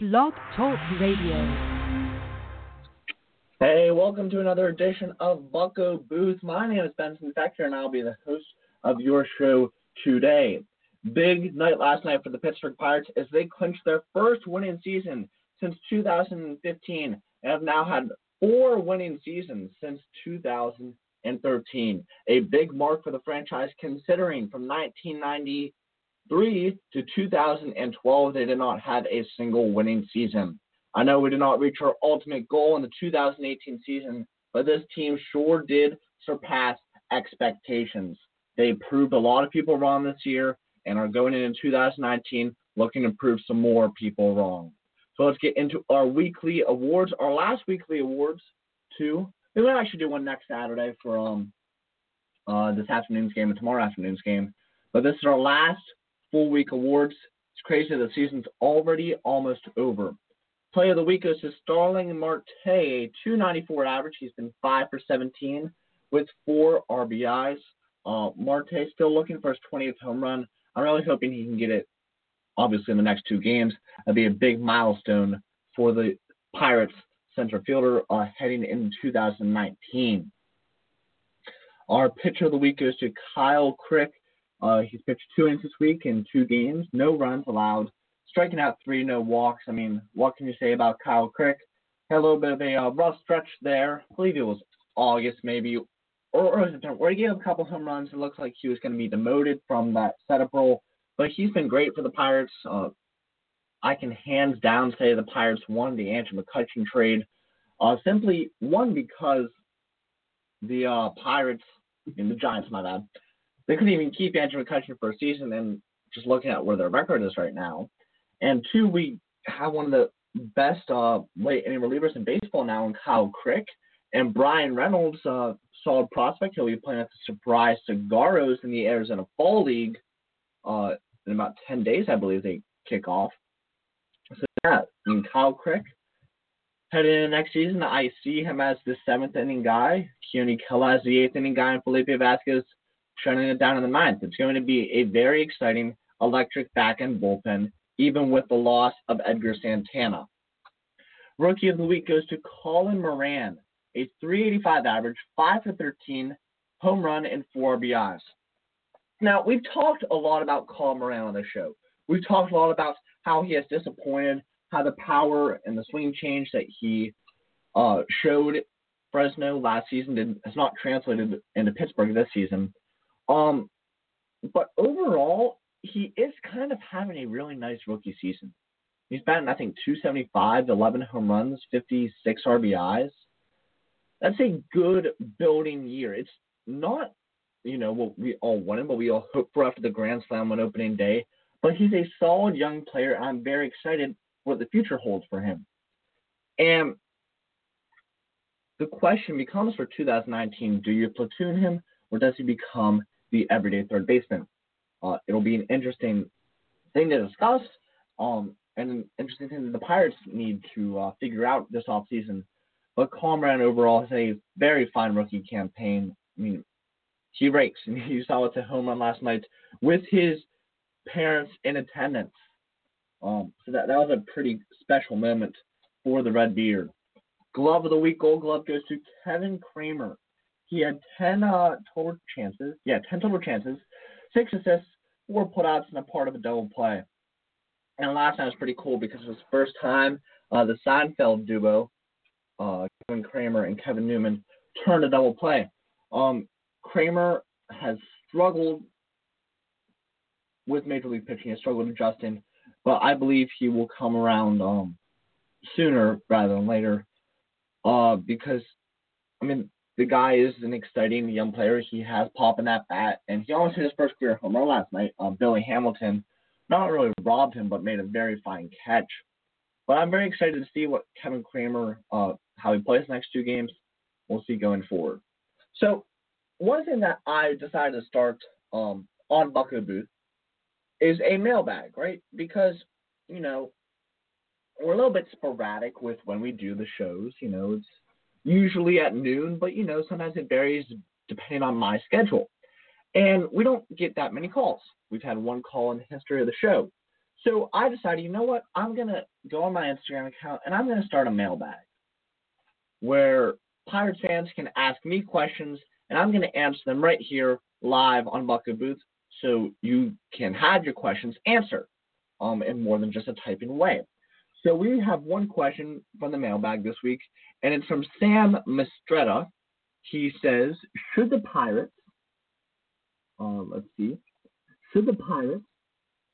Blog Talk Radio. Hey, welcome to another edition of Bucko Booth. My name is Benson Fector, and I'll be the host of your show today. Big night last night for the Pittsburgh Pirates as they clinched their first winning season since 2015 and have now had four winning seasons since 2013. A big mark for the franchise considering from 1993 to 2012 they did not have a single winning season. I know we did not reach our ultimate goal in the 2018 season, but this team sure did surpass expectations. They proved a lot of people wrong this year and are going into 2019 looking to prove some more people wrong. So let's get into our weekly awards. Our last weekly awards, too. We might actually do one next Saturday for um uh, this afternoon's game and tomorrow afternoon's game. But this is our last full week awards. It's crazy the season's already almost over. Play of the week goes to Starling Marte, a 294 average. He's been 5 for 17 with four RBIs. Uh, Marte still looking for his 20th home run. I'm really hoping he can get it, obviously, in the next two games. That'd be a big milestone for the Pirates center fielder uh, heading into 2019. Our pitcher of the week goes to Kyle Crick. Uh, he's pitched two innings this week in two games, no runs allowed, striking out three, no walks. I mean, what can you say about Kyle Crick? Had a little bit of a uh, rough stretch there. I believe it was August, maybe, or, or September, where he gave a couple home runs. It looks like he was going to be demoted from that setup role, but he's been great for the Pirates. Uh, I can hands down say the Pirates won the Andrew McCutchen trade. Uh, simply one because the uh, Pirates and the Giants, my bad, they couldn't even keep Andrew McCutchen for a season, and just looking at where their record is right now. And two, we have one of the best uh, late inning relievers in baseball now in Kyle Crick. And Bryan Reynolds, uh, solid prospect. He'll be playing at the Surprise Saguaros in the Arizona Fall League uh, in about 10 days, I believe they kick off. So, yeah, mean, Kyle Crick, heading into next season, I see him as the seventh inning guy. Keone Kela as the eighth inning guy, and Felipe Vasquez shutting it down in the ninth. It's going to be a very exciting electric back end bullpen, even with the loss of Edgar Santana. Rookie of the week goes to Colin Moran, a 385 average, 5 for 13, home run, and 4 RBIs. Now, we've talked a lot about Colin Moran on the show. We've talked a lot about how he has disappointed, how the power and the swing change that he uh, showed Fresno last season did, has not translated into Pittsburgh this season. Um, but overall, he is kind of having a really nice rookie season. He's batting, I think, 275, 11 home runs, 56 RBIs. That's a good building year. It's not, you know, what we all wanted, but we all hope for after the Grand Slam on opening day. But he's a solid young player, I'm very excited what the future holds for him. And the question becomes for 2019 do you platoon him, or does he become the everyday third baseman? Uh, it'll be an interesting thing to discuss, um, and an interesting thing that the Pirates need to uh, figure out this offseason. But Comrade overall has a very fine rookie campaign. I mean, he rakes, and you saw it at home run last night with his parents in attendance. Um, so that, that was a pretty special moment for the Red Beard. Glove of the Week Gold Glove goes to Kevin Kramer. He had 10 uh, total chances. Yeah, 10 total chances, six assists, four putouts, and a part of a double play. And last night was pretty cool because it was the first time uh, the Seinfeld duo, uh, Kevin Kramer and Kevin Newman, turned a double play. Um, Kramer has struggled with Major League pitching, has struggled with adjusting, but I believe he will come around um, sooner rather than later. Uh, because, I mean, the guy is an exciting young player. He has pop in that bat, and he almost hit his first career home run last night. Uh, Billy Hamilton not really robbed him, but made a very fine catch. But I'm very excited to see what Kevin Kramer, uh, how he plays next two games. We'll see going forward. So, one thing that I decided to start um, on Bucko Booth is a mailbag, right? Because, you know, we're a little bit sporadic with when we do the shows. You know, it's usually at noon, but, you know, sometimes it varies depending on my schedule. And we don't get that many calls. We've had one call in the history of the show. So I decided, you know what? I'm going to go on my Instagram account and I'm going to start a mailbag where Pirates fans can ask me questions and I'm going to answer them right here live on Bucko Booth so you can have your questions answered um, in more than just a typing way. So we have one question from the mailbag this week, and it's from Sam Mistretta. He says, "Should the Pirates, um, let's see, should the Pirates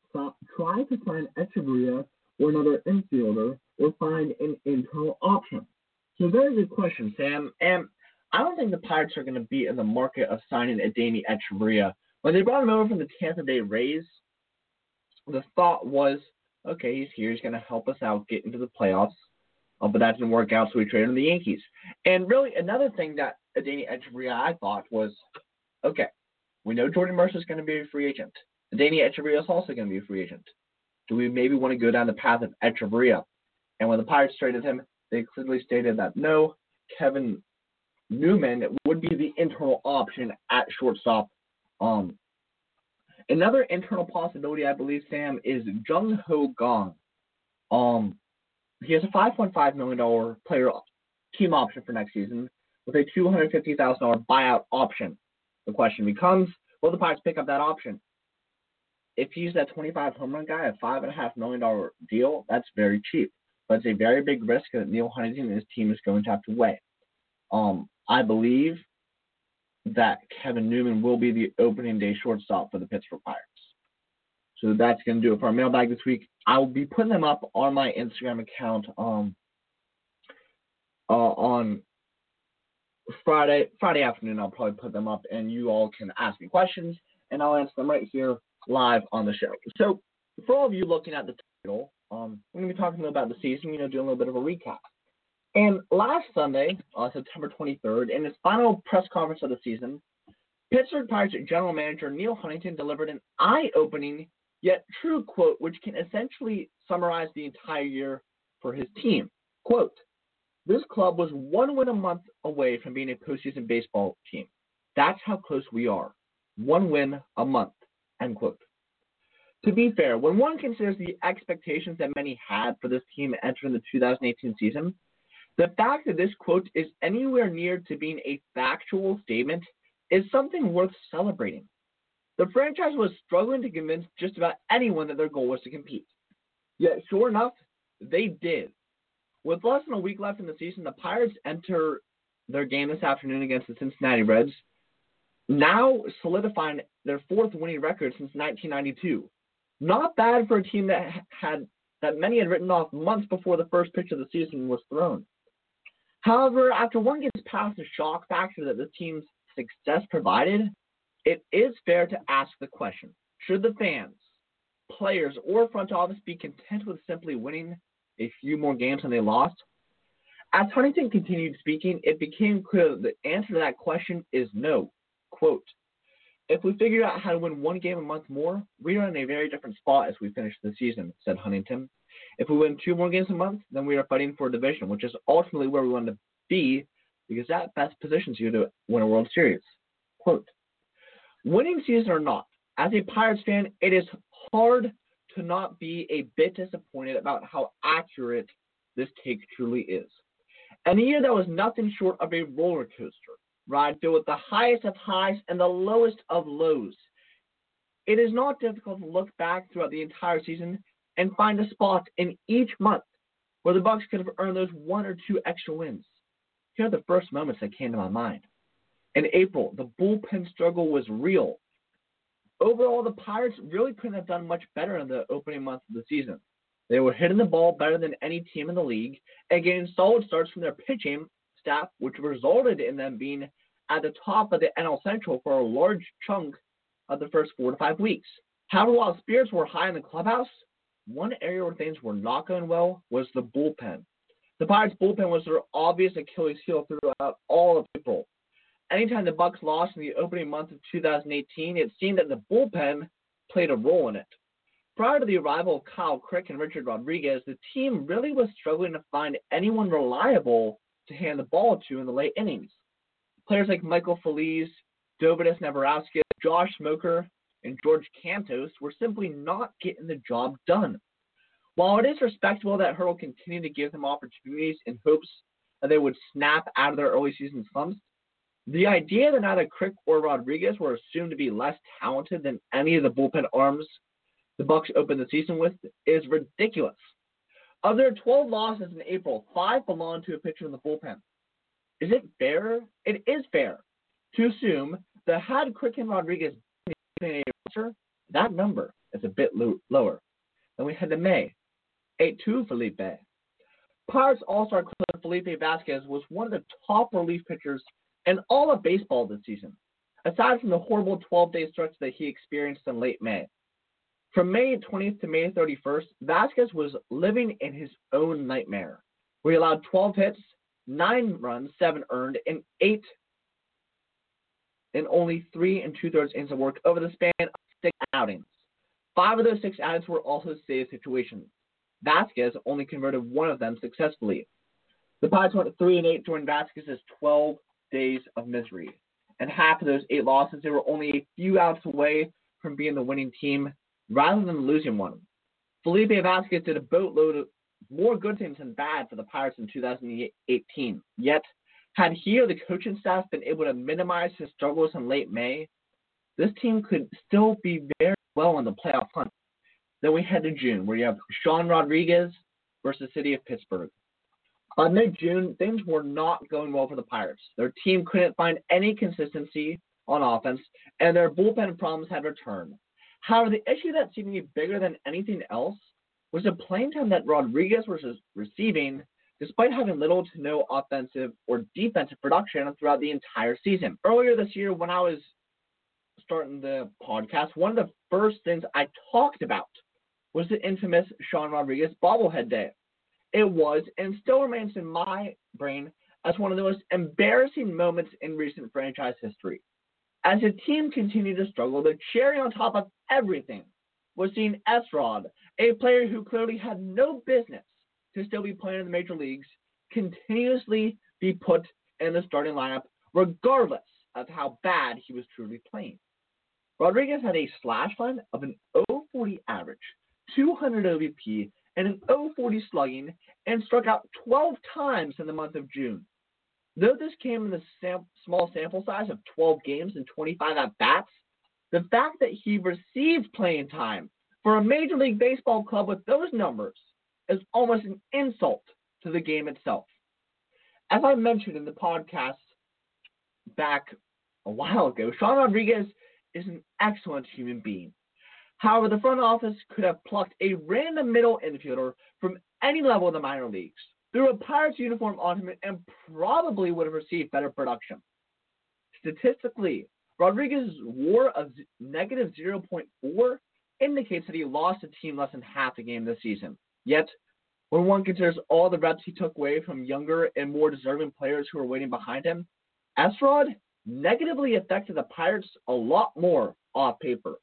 stop, try to sign Hechavarria or another infielder, or find an internal option?" So very good question, Sam. And I don't think the Pirates are going to be in the market of signing Adeiny Hechavarria. When they brought him over from the Tampa Bay Rays, the thought was okay, he's here. He's going to help us out get into the playoffs. Uh, but that didn't work out, so we traded him to the Yankees. And really, another thing that Adeiny Hechavarria I thought was, okay, we know Jordy Mercer is going to be a free agent. Adeiny Hechavarria is also going to be a free agent. Do we maybe want to go down the path of Hechavarria? And when the Pirates traded him, they clearly stated that no, Kevin Newman would be the internal option at shortstop. Um, Another internal possibility, I believe, Sam, is Jung Ho Kang. Um, he has a $5.5 million player team option for next season with a $250,000 buyout option. The question becomes, will the Pirates pick up that option? If he's that 25 home run guy, a $5.5 million deal, that's very cheap. But it's a very big risk that Neal Huntington and his team is going to have to weigh. Um, I believe that Kevin Newman will be the opening day shortstop for the Pittsburgh Pirates. So that's going to do it for our mailbag this week. I'll be putting them up on my Instagram account um, uh, on Friday Friday afternoon. I'll probably put them up, and you all can ask me questions, and I'll answer them right here live on the show. So for all of you looking at the title, um, I'm going to be talking about the season. You know, doing a little bit of a recap. And last Sunday, uh, September 23rd, in his final press conference of the season, Pittsburgh Pirates general manager Neal Huntington delivered an eye-opening yet true quote, which can essentially summarize the entire year for his team. Quote: "This club was one win a month away from being a postseason baseball team. That's how close we are. One win a month." End quote. To be fair, when one considers the expectations that many had for this team entering the 2018 season, the fact that this quote is anywhere near to being a factual statement is something worth celebrating. The franchise was struggling to convince just about anyone that their goal was to compete. Yet, sure enough, they did. With less than a week left in the season, the Pirates enter their game this afternoon against the Cincinnati Reds, now solidifying their fourth winning record since 1992. Not bad for a team that had that many had written off months before the first pitch of the season was thrown. However, after one gets past the shock factor that the team's success provided, it is fair to ask the question should the fans, players, or front office be content with simply winning a few more games than they lost? As Huntington continued speaking, it became clear that the answer to that question is no. Quote, if we figure out how to win one game a month more, we are in a very different spot as we finish the season, said Huntington. If we win two more games a month, then we are fighting for a division, which is ultimately where we want to be because that best positions you to win a World Series. Quote, winning season or not, as a Pirates fan, it is hard to not be a bit disappointed about how accurate this take truly is. And a year that was nothing short of a roller coaster ride filled with the highest of highs and the lowest of lows. It is not difficult to look back throughout the entire season and find a spot in each month where the Bucks could have earned those one or two extra wins. Here are the first moments that came to my mind. In April, the bullpen struggle was real. Overall, the Pirates really couldn't have done much better in the opening month of the season. They were hitting the ball better than any team in the league and getting solid starts from their pitching staff, which resulted in them being at the top of the NL Central for a large chunk of the first four to five weeks. However, while spirits were high in the clubhouse, one area where things were not going well was the bullpen. The Pirates bullpen was their obvious Achilles heel throughout all of April. Anytime the Bucks lost in the opening month of 2018, it seemed that the bullpen played a role in it. Prior to the arrival of Kyle Crick and Richard Rodriguez, the team really was struggling to find anyone reliable to hand the ball to in the late innings. Players like Michael Feliz, Dovydas Neverauskas, Josh Smoker, and George Kontos were simply not getting the job done. While it is respectable that Hurdle continued to give them opportunities in hopes that they would snap out of their early season slumps, the idea that neither Crick or Rodriguez were assumed to be less talented than any of the bullpen arms the Bucs opened the season with is ridiculous. Of their 12 losses in April, five belong to a pitcher in the bullpen. Is it fair? It is fair to assume that had Crick and Rodriguez been a roster, that number is a bit lo- lower. Then we head to May. 8-2 Felipe. Pirates All-Star Felipe Vasquez was one of the top relief pitchers in all of baseball this season, aside from the horrible 12-day stretch that he experienced in late May. From May 20th to May 31st, Vasquez was living in his own nightmare, where he allowed 12 hits, 9 runs, 7 earned, and 8 in only 3 and 2 thirds innings of work over the span of 6 outings. Five of those 6 outings were also save situations. Vasquez only converted one of them successfully. The Pirates went 3 and 8 during Vasquez's 12 days of misery. And half of those 8 losses, they were only a few outs away from being the winning team rather than losing one. Felipe Vasquez did a boatload of more good things than bad for the Pirates in 2018. Yet, had he or the coaching staff been able to minimize his struggles in late May, this team could still be very well in the playoff hunt. Then we head to June, where you have Sean Rodriguez versus City of Pittsburgh. By mid June, things were not going well for the Pirates. Their team couldn't find any consistency on offense, and their bullpen problems had returned. However, the issue that seemed to be bigger than anything else was the playing time that Rodriguez was receiving, despite having little to no offensive or defensive production throughout the entire season. Earlier this year, when I was starting the podcast, one of the first things I talked about was the infamous Sean Rodriguez bobblehead day. It was and still remains in my brain as one of the most embarrassing moments in recent franchise history. As the team continued to struggle, the cherry on top of everything was seeing S-Rod, a player who clearly had no business to still be playing in the major leagues, continuously be put in the starting lineup, regardless of how bad he was truly playing. Rodriguez had a slash line of an 040 average, 200 OBP, and an 040 slugging, and struck out 12 times in the month of June. Though this came in the sam- small sample size of 12 games and 25 at bats, the fact that he received playing time for a Major League Baseball club with those numbers is almost an insult to the game itself. As I mentioned in the podcast back a while ago, Sean Rodriguez is an excellent human being. However, the front office could have plucked a random middle infielder from any level of the minor leagues threw a Pirates uniform on him and probably would have received better production. Statistically, Rodriguez's WAR of negative 0.4 indicates that he lost a team less than half a game this season. Yet, when one considers all the reps he took away from younger and more deserving players who were waiting behind him, S-Rod negatively affected the Pirates a lot more off paper.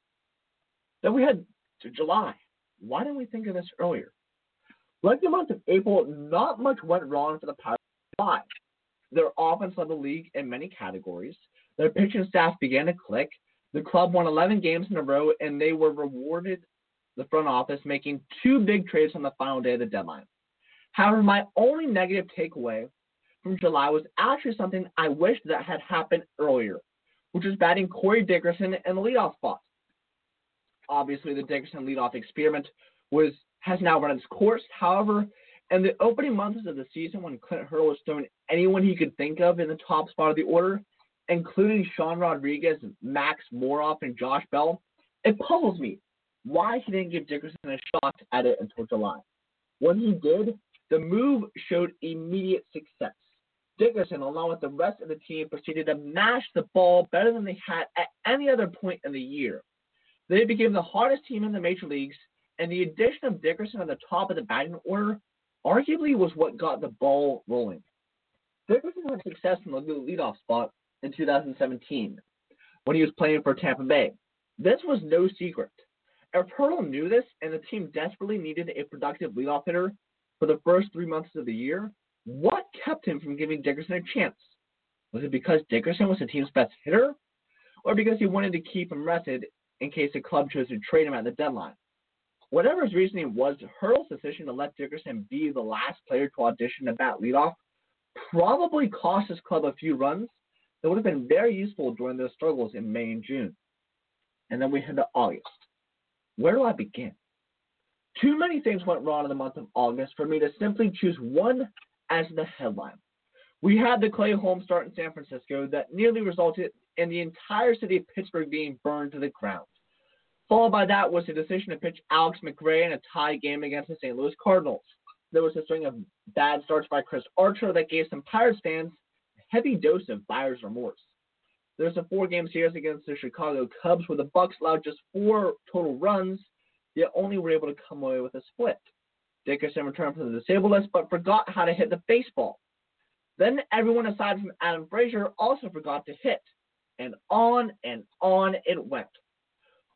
Then we had to July. Why didn't we think of this earlier? Like the month of April, not much went wrong for the Pirates. Why? Their offense led the league in many categories. Their pitching staff began to click. The club won 11 games in a row, and they were rewarded the front office making two big trades on the final day of the deadline. However, my only negative takeaway from July was actually something I wished that had happened earlier, which was batting Corey Dickerson in the leadoff spot. Obviously, the Dickerson leadoff experiment was has now run its course. However, in the opening months of the season, when Clint Hurdle was throwing anyone he could think of in the top spot of the order, including Sean Rodriguez, Max Moroff, and Josh Bell, it puzzles me why he didn't give Dickerson a shot at it until July. When he did, the move showed immediate success. Dickerson, along with the rest of the team, proceeded to mash the ball better than they had at any other point in the year. They became the hardest team in the major leagues and the addition of Dickerson at the top of the batting order arguably was what got the ball rolling. Dickerson had success in the leadoff spot in 2017 when he was playing for Tampa Bay. This was no secret. If Hurdle knew this and the team desperately needed a productive leadoff hitter for the first three months of the year, what kept him from giving Dickerson a chance? Was it because Dickerson was the team's best hitter? Or because he wanted to keep him rested in case the club chose to trade him at the deadline. Whatever his reasoning was, Hurdle's decision to let Dickerson be the last player to audition to bat leadoff probably cost his club a few runs that would have been very useful during their struggles in May and June. And then we head to August. Where do I begin? Too many things went wrong in the month of August for me to simply choose one as the headline. We had the Clay Holmes start in San Francisco that nearly resulted in the entire city of Pittsburgh being burned to the ground. Followed by that was the decision to pitch Alex McRae in a tie game against the St. Louis Cardinals. There was a string of bad starts by Chris Archer that gave some Pirates fans a heavy dose of buyer's remorse. There's a four-game series against the Chicago Cubs where the Bucks allowed just four total runs, yet only were able to come away with a split. Dickerson returned from the disabled list but forgot how to hit the baseball. Then everyone aside from Adam Frazier also forgot to hit. And on and on it went.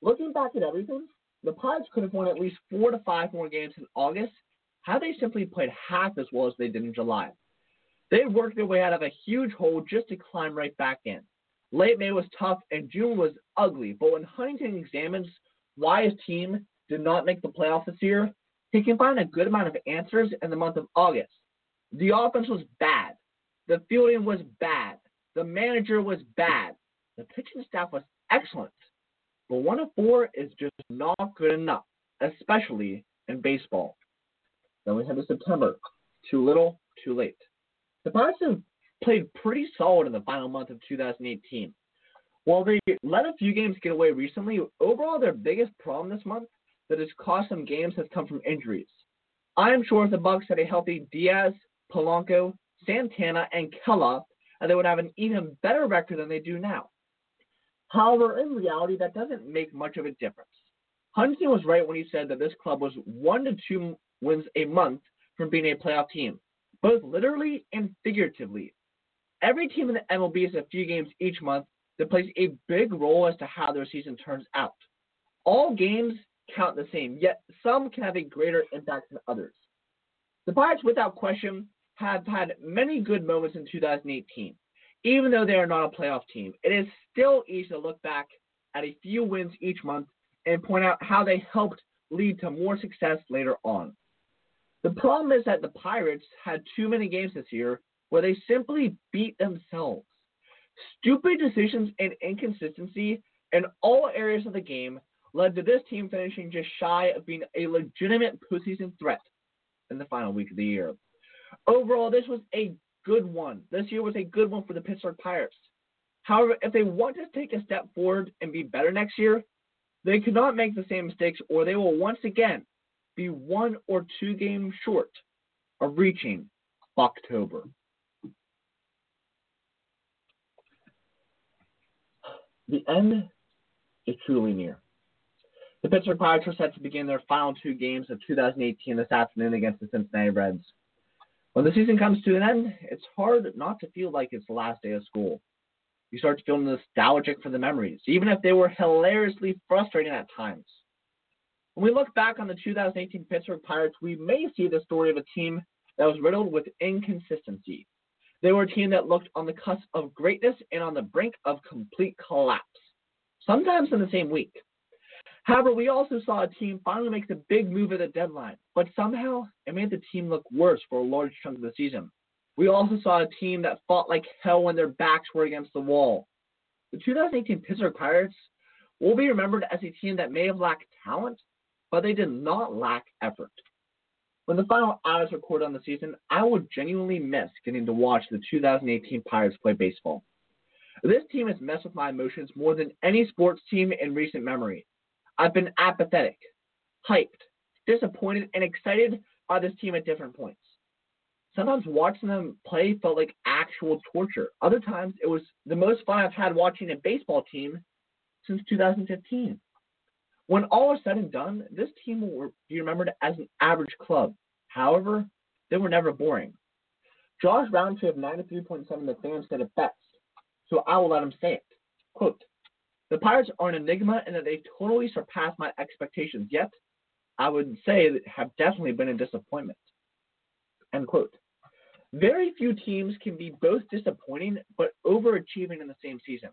Looking back at everything, the Pirates could have won at least four to five more games in August had they simply played half as well as they did in July. They worked their way out of a huge hole just to climb right back in. Late May was tough and June was ugly, but when Huntington examines why his team did not make the playoffs this year, he can find a good amount of answers in the month of August. The offense was bad. The fielding was bad. The manager was bad. The pitching staff was excellent. But one of four is just not good enough, especially in baseball. Then we head to September. Too little, too late. The Pirates played pretty solid in the final month of 2018. While they let a few games get away recently, overall their biggest problem this month that has cost them games has come from injuries. I am sure if the Bucks had a healthy Diaz, Polanco, Santana, and Kela, and they would have an even better record than they do now. However, in reality, that doesn't make much of a difference. Huntington was right when he said that this club was one to two wins a month from being a playoff team, both literally and figuratively. Every team in the MLB has a few games each month that plays a big role as to how their season turns out. All games count the same, yet some can have a greater impact than others. The Pirates, without question, have had many good moments in 2018. Even though they are not a playoff team, it is still easy to look back at a few wins each month and point out how they helped lead to more success later on. The problem is that the Pirates had too many games this year where they simply beat themselves. Stupid decisions and inconsistency in all areas of the game led to this team finishing just shy of being a legitimate postseason threat in the final week of the year. Overall, this was a good one. This year was a good one for the Pittsburgh Pirates. However, if they want to take a step forward and be better next year, they cannot make the same mistakes or they will once again be one or two games short of reaching October. The end is truly near. The Pittsburgh Pirates are set to begin their final two games of 2018 this afternoon against the Cincinnati Reds. When the season comes to an end, it's hard not to feel like it's the last day of school. You start to feel nostalgic for the memories, even if they were hilariously frustrating at times. When we look back on the 2018 Pittsburgh Pirates, we may see the story of a team that was riddled with inconsistency. They were a team that looked on the cusp of greatness and on the brink of complete collapse, sometimes in the same week. However, we also saw a team finally make the big move at the deadline, but somehow it made the team look worse for a large chunk of the season. We also saw a team that fought like hell when their backs were against the wall. The 2018 Pittsburgh Pirates will be remembered as a team that may have lacked talent, but they did not lack effort. When the final hours recorded on the season, I would genuinely miss getting to watch the 2018 Pirates play baseball. This team has messed with my emotions more than any sports team in recent memory. I've been apathetic, hyped, disappointed, and excited by this team at different points. Sometimes watching them play felt like actual torture. Other times it was the most fun I've had watching a baseball team since 2015. When all is said and done, this team will be remembered as an average club. However, they were never boring. Josh Rowntree of 93.7 The Fan said it best, so I will let him say it. Quote, the Pirates are an enigma in that they totally surpassed my expectations, yet I would say that have definitely been a disappointment. End quote. Very few teams can be both disappointing but overachieving in the same season.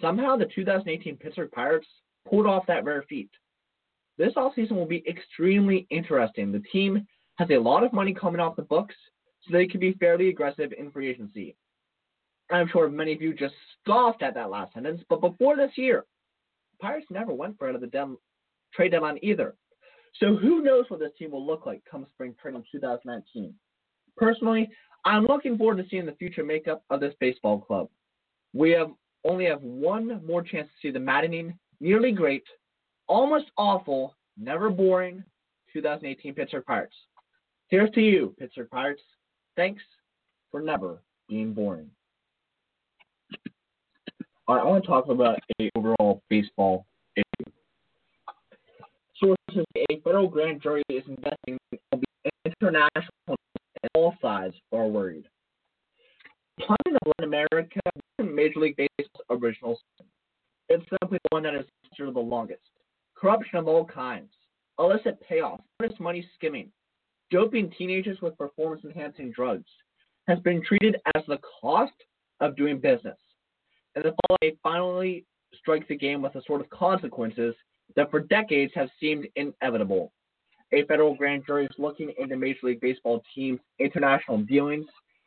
Somehow the 2018 Pittsburgh Pirates pulled off that rare feat. This offseason will be extremely interesting. The team has a lot of money coming off the books, so they can be fairly aggressive in free agency. I'm sure many of you just scoffed at that last sentence, but before this year, Pirates never went for it at the dem- trade deadline either. So who knows what this team will look like come spring training 2019. Personally, I'm looking forward to seeing the future makeup of this baseball club. We have only have one more chance to see the maddening, nearly great, almost awful, never boring 2018 Pittsburgh Pirates. Here's to you, Pittsburgh Pirates. Thanks for never being boring. All right, I want to talk about a overall baseball issue. Sources: say A federal grand jury is investigating international and all sides are worried. Plumbing of Latin America Major League Baseball's original sin. It's simply the one that has lasted the longest. Corruption of all kinds, illicit payoffs, honest money skimming, doping teenagers with performance enhancing drugs has been treated as the cost of doing business. And the fall finally strikes the game with the sort of consequences that for decades have seemed inevitable. A federal grand jury is looking into Major League Baseball teams' international dealings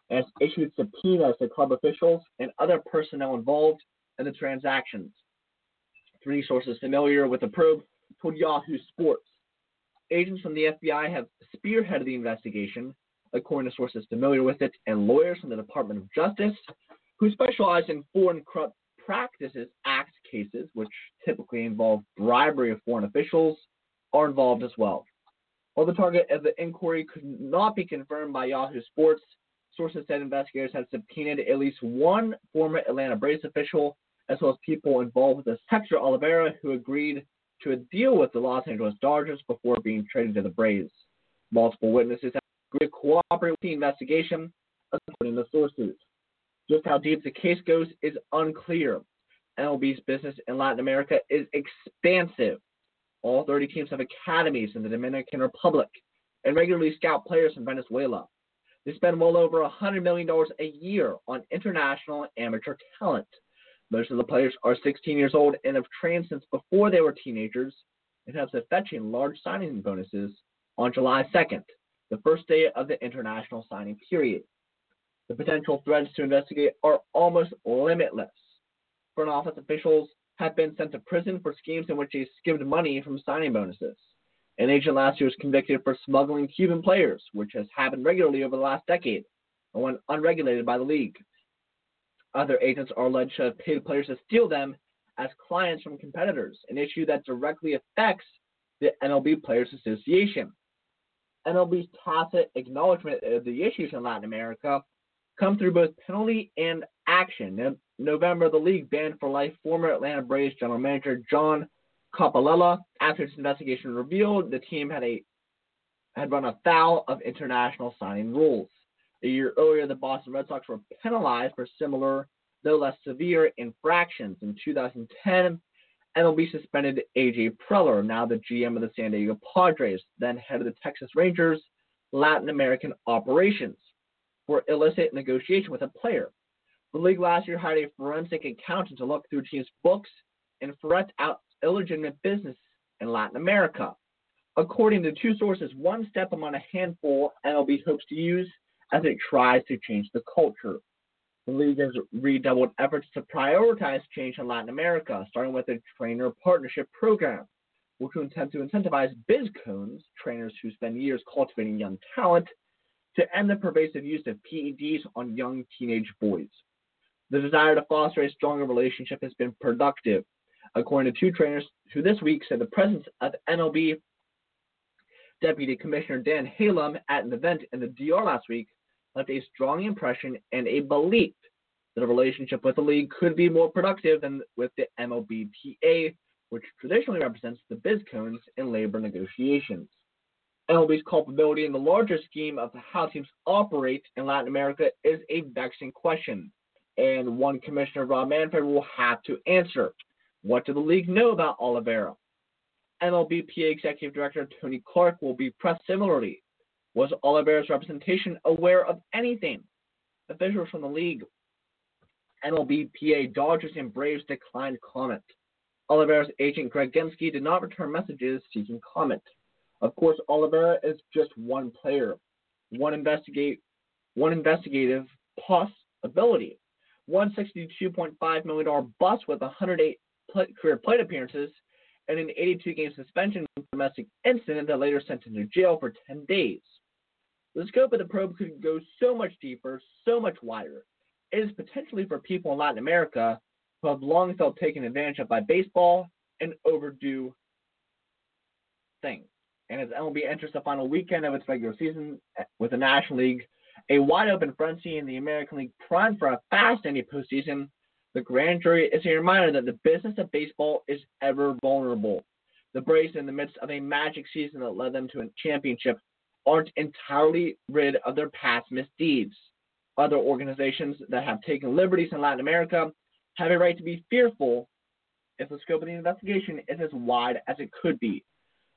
and has issued subpoenas to club officials and other personnel involved in the transactions. Three sources familiar with the probe told Yahoo Sports. Agents from the FBI have spearheaded the investigation, according to sources familiar with it, and lawyers from the Department of Justice who specialize in Foreign Corrupt Practices Act cases, which typically involve bribery of foreign officials, are involved as well. While the target of the inquiry could not be confirmed by Yahoo Sports, sources said investigators had subpoenaed at least one former Atlanta Braves official, as well as people involved with Hector Olivera, who agreed to a deal with the Los Angeles Dodgers before being traded to the Braves. Multiple witnesses have agreed to cooperate with the investigation, according to sources. Just how deep the case goes is unclear. MLB's business in Latin America is expansive. All 30 teams have academies in the Dominican Republic and regularly scout players in Venezuela. They spend well over $100 million a year on international amateur talent. Most of the players are 16 years old and have trained since before they were teenagers and have been fetching large signing bonuses on July 2nd, the first day of the international signing period. The potential threats to investigate are almost limitless. Front office officials have been sent to prison for schemes in which they skimmed money from signing bonuses. An agent last year was convicted for smuggling Cuban players, which has happened regularly over the last decade and went unregulated by the league. Other agents are alleged to have paid players to steal them as clients from competitors, an issue that directly affects the MLB Players Association. MLB's tacit acknowledgement of the issues in Latin America come through both penalty and action. In November, the league banned for life former Atlanta Braves general manager John Coppolella after its investigation revealed the team had a had run afoul of international signing rules. A year earlier, the Boston Red Sox were penalized for similar, though less severe, infractions. In 2010, MLB suspended A.J. Preller, now the GM of the San Diego Padres, then head of the Texas Rangers Latin American operations for illicit negotiation with a player. The league last year hired a forensic accountant to look through teams' books and ferret out illegitimate business in Latin America. According to two sources, one step among a handful MLB hopes to use as it tries to change the culture. The league has redoubled efforts to prioritize change in Latin America, starting with a trainer partnership program, which will attempt to incentivize buscones, trainers who spend years cultivating young talent, to end the pervasive use of PEDs on young teenage boys. The desire to foster a stronger relationship has been productive, according to two trainers who this week said the presence of MLB Deputy Commissioner Dan Halem at an event in the DR last week left a strong impression and a belief that a relationship with the league could be more productive than with the MLBPA, which traditionally represents the buscones in labor negotiations. MLB's culpability in the larger scheme of how teams operate in Latin America is a vexing question, and one Commissioner Rob Manfred will have to answer. What did the league know about Olivera? MLBPA Executive Director Tony Clark will be pressed similarly. Was Olivera's representation aware of anything? Officials from the league, MLBPA, Dodgers, and Braves declined comment. Olivera's agent Greg Genske did not return messages seeking comment. Of course, Olivera is just one player, one investigate, one investigative possibility. One $62.5 million bust with 108 play, career plate appearances and an 82 game suspension for domestic incident that later sent him to jail for 10 days. The scope of the probe could go so much deeper, so much wider. It is potentially for people in Latin America who have long felt taken advantage of by baseball and overdue things. And as MLB enters the final weekend of its regular season eh, with the National League, a wide open frenzy in the American League primed for a fast ending postseason, the grand jury is a reminder that the business of baseball is ever vulnerable. The Braves, in the midst of a magic season that led them to a championship, aren't entirely rid of their past misdeeds. Other organizations that have taken liberties in Latin America have a right to be fearful if the scope of the investigation is as wide as it could be.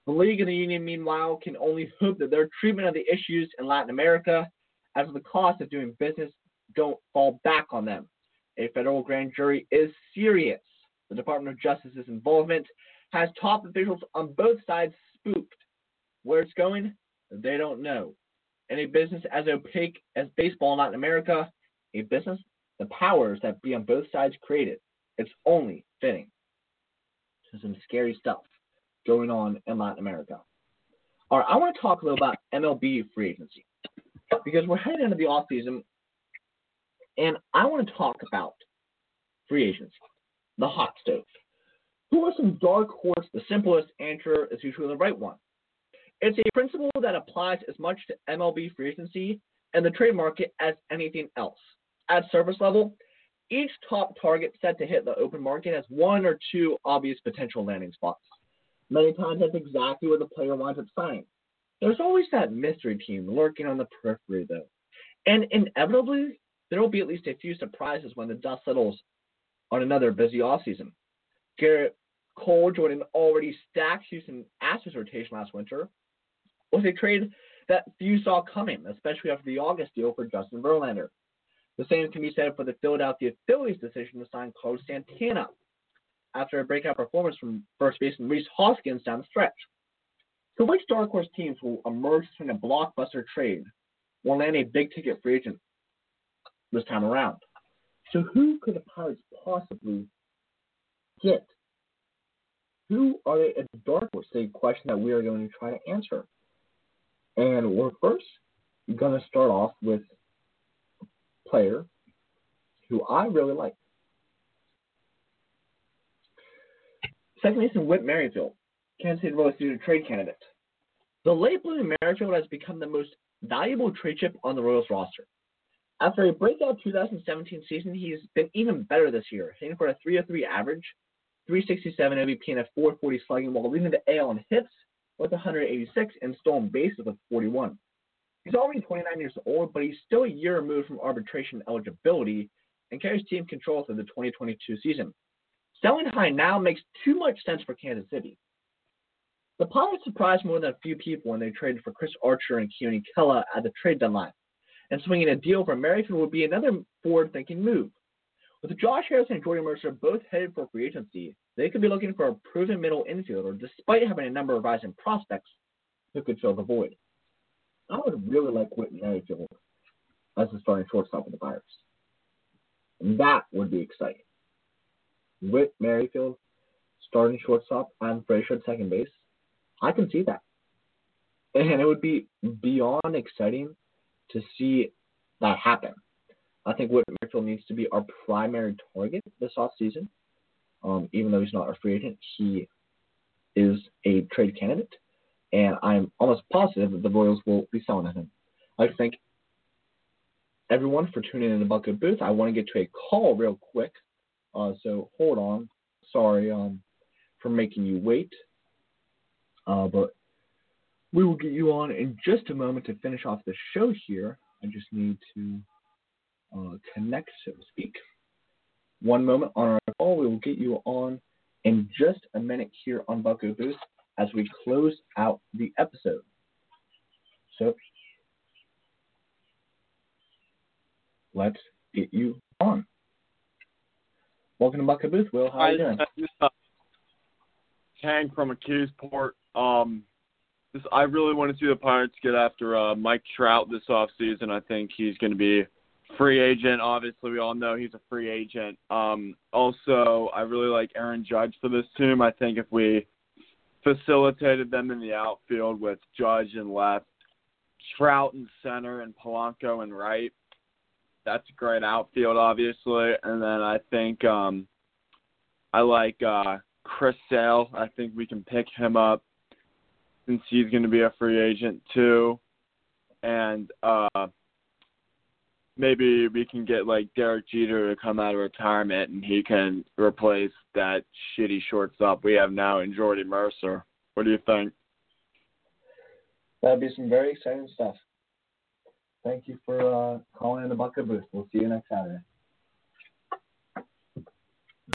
The League and the Union, meanwhile, can only hope that their treatment of the issues in Latin America, as the cost of doing business, don't fall back on them. A federal grand jury is serious. The Department of Justice's involvement has top officials on both sides spooked. Where it's going, they don't know. In a business as opaque as baseball in Latin America, a business the powers that be on both sides created, it's only fitting. So some scary stuff going on in Latin America. All right, I want to talk a little about MLB free agency because we're heading into the off season, and I want to talk about free agency, the hot stove. Who are some dark horse? The simplest answer is usually the right one. It's a principle that applies as much to MLB free agency and the trade market as anything else. At surface level, each top target set to hit the open market has one or two obvious potential landing spots. Many times that's exactly where the player winds up signing. There's always that mystery team lurking on the periphery, though. And inevitably, there will be at least a few surprises when the dust settles on another busy offseason. Gerrit Cole joined an already stacked Houston Astros rotation last winter was a trade that few saw coming, especially after the August deal for Justin Verlander. The same can be said for the Philadelphia Phillies' decision to sign Carlos Santana after a breakout performance from first baseman Rhys Hoskins down the stretch. So, which dark horse teams will emerge from a blockbuster trade or land a big ticket free agent this time around? So, who could the Pirates possibly get? Who are they a dark horse? A question that we are going to try to answer. And we're first going to start off with a player who I really like. Second baseman Whit Merrifield, Kansas City Royals due to trade candidate. The late blooming Merrifield has become the most valuable trade chip on the Royals roster. After a breakout 2017 season, he's been even better this year, hitting for a 303 average, 367 OBP, and a 440 slugging while leading the AL in hits with 186 and stolen bases with 41. He's already 29 years old, but he's still a year removed from arbitration eligibility and carries team control through the 2022 season. Selling high now makes too much sense for Kansas City. The Pirates surprised more than a few people when they traded for Chris Archer and Keone Kela at the trade deadline, and swinging a deal for Merrifield would be another forward-thinking move. With Josh Harrison and Jordy Mercer both headed for free agency, they could be looking for a proven middle infielder despite having a number of rising prospects who could fill the void. I would really like Whit Merrifield as the starting shortstop of the Pirates. That would be exciting. Whit Merrifield starting shortstop and Frazier at second base. I can see that. And it would be beyond exciting to see that happen. I think Whit Merrifield needs to be our primary target this offseason. Um, even though he's not a free agent, he is a trade candidate, and I'm almost positive that the Royals will be selling him. I thank everyone for tuning in to the Bucko Booth. I want to get to a call real quick, uh, so hold on. Sorry um, for making you wait, uh, but we will get you on in just a moment to finish off the show here. I just need to uh, connect, so to speak. One moment on our call, we will get you on in just a minute here on Bucko Booth as we close out the episode. So let's get you on. Welcome to Bucko Booth, Will. How are you doing? Hank from McKeesport. Um, this, I really want to see the Pirates get after uh, Mike Trout this offseason. I think he's going to be free agent. Obviously, we all know he's a free agent. Um, also, I really like Aaron Judge for this team. I think if we facilitated them in the outfield with Judge and left, Trout in center, and Polanco and right, that's a great outfield, obviously. And then I think um, I like uh, Chris Sale. I think we can pick him up since he's going to be a free agent too. And uh, maybe we can get like Derek Jeter to come out of retirement and he can replace that shitty shortstop we have now in Jordy Mercer. What do you think? That'd be some very exciting stuff. Thank you for uh, calling in the Bucko Booth. We'll see you next Saturday.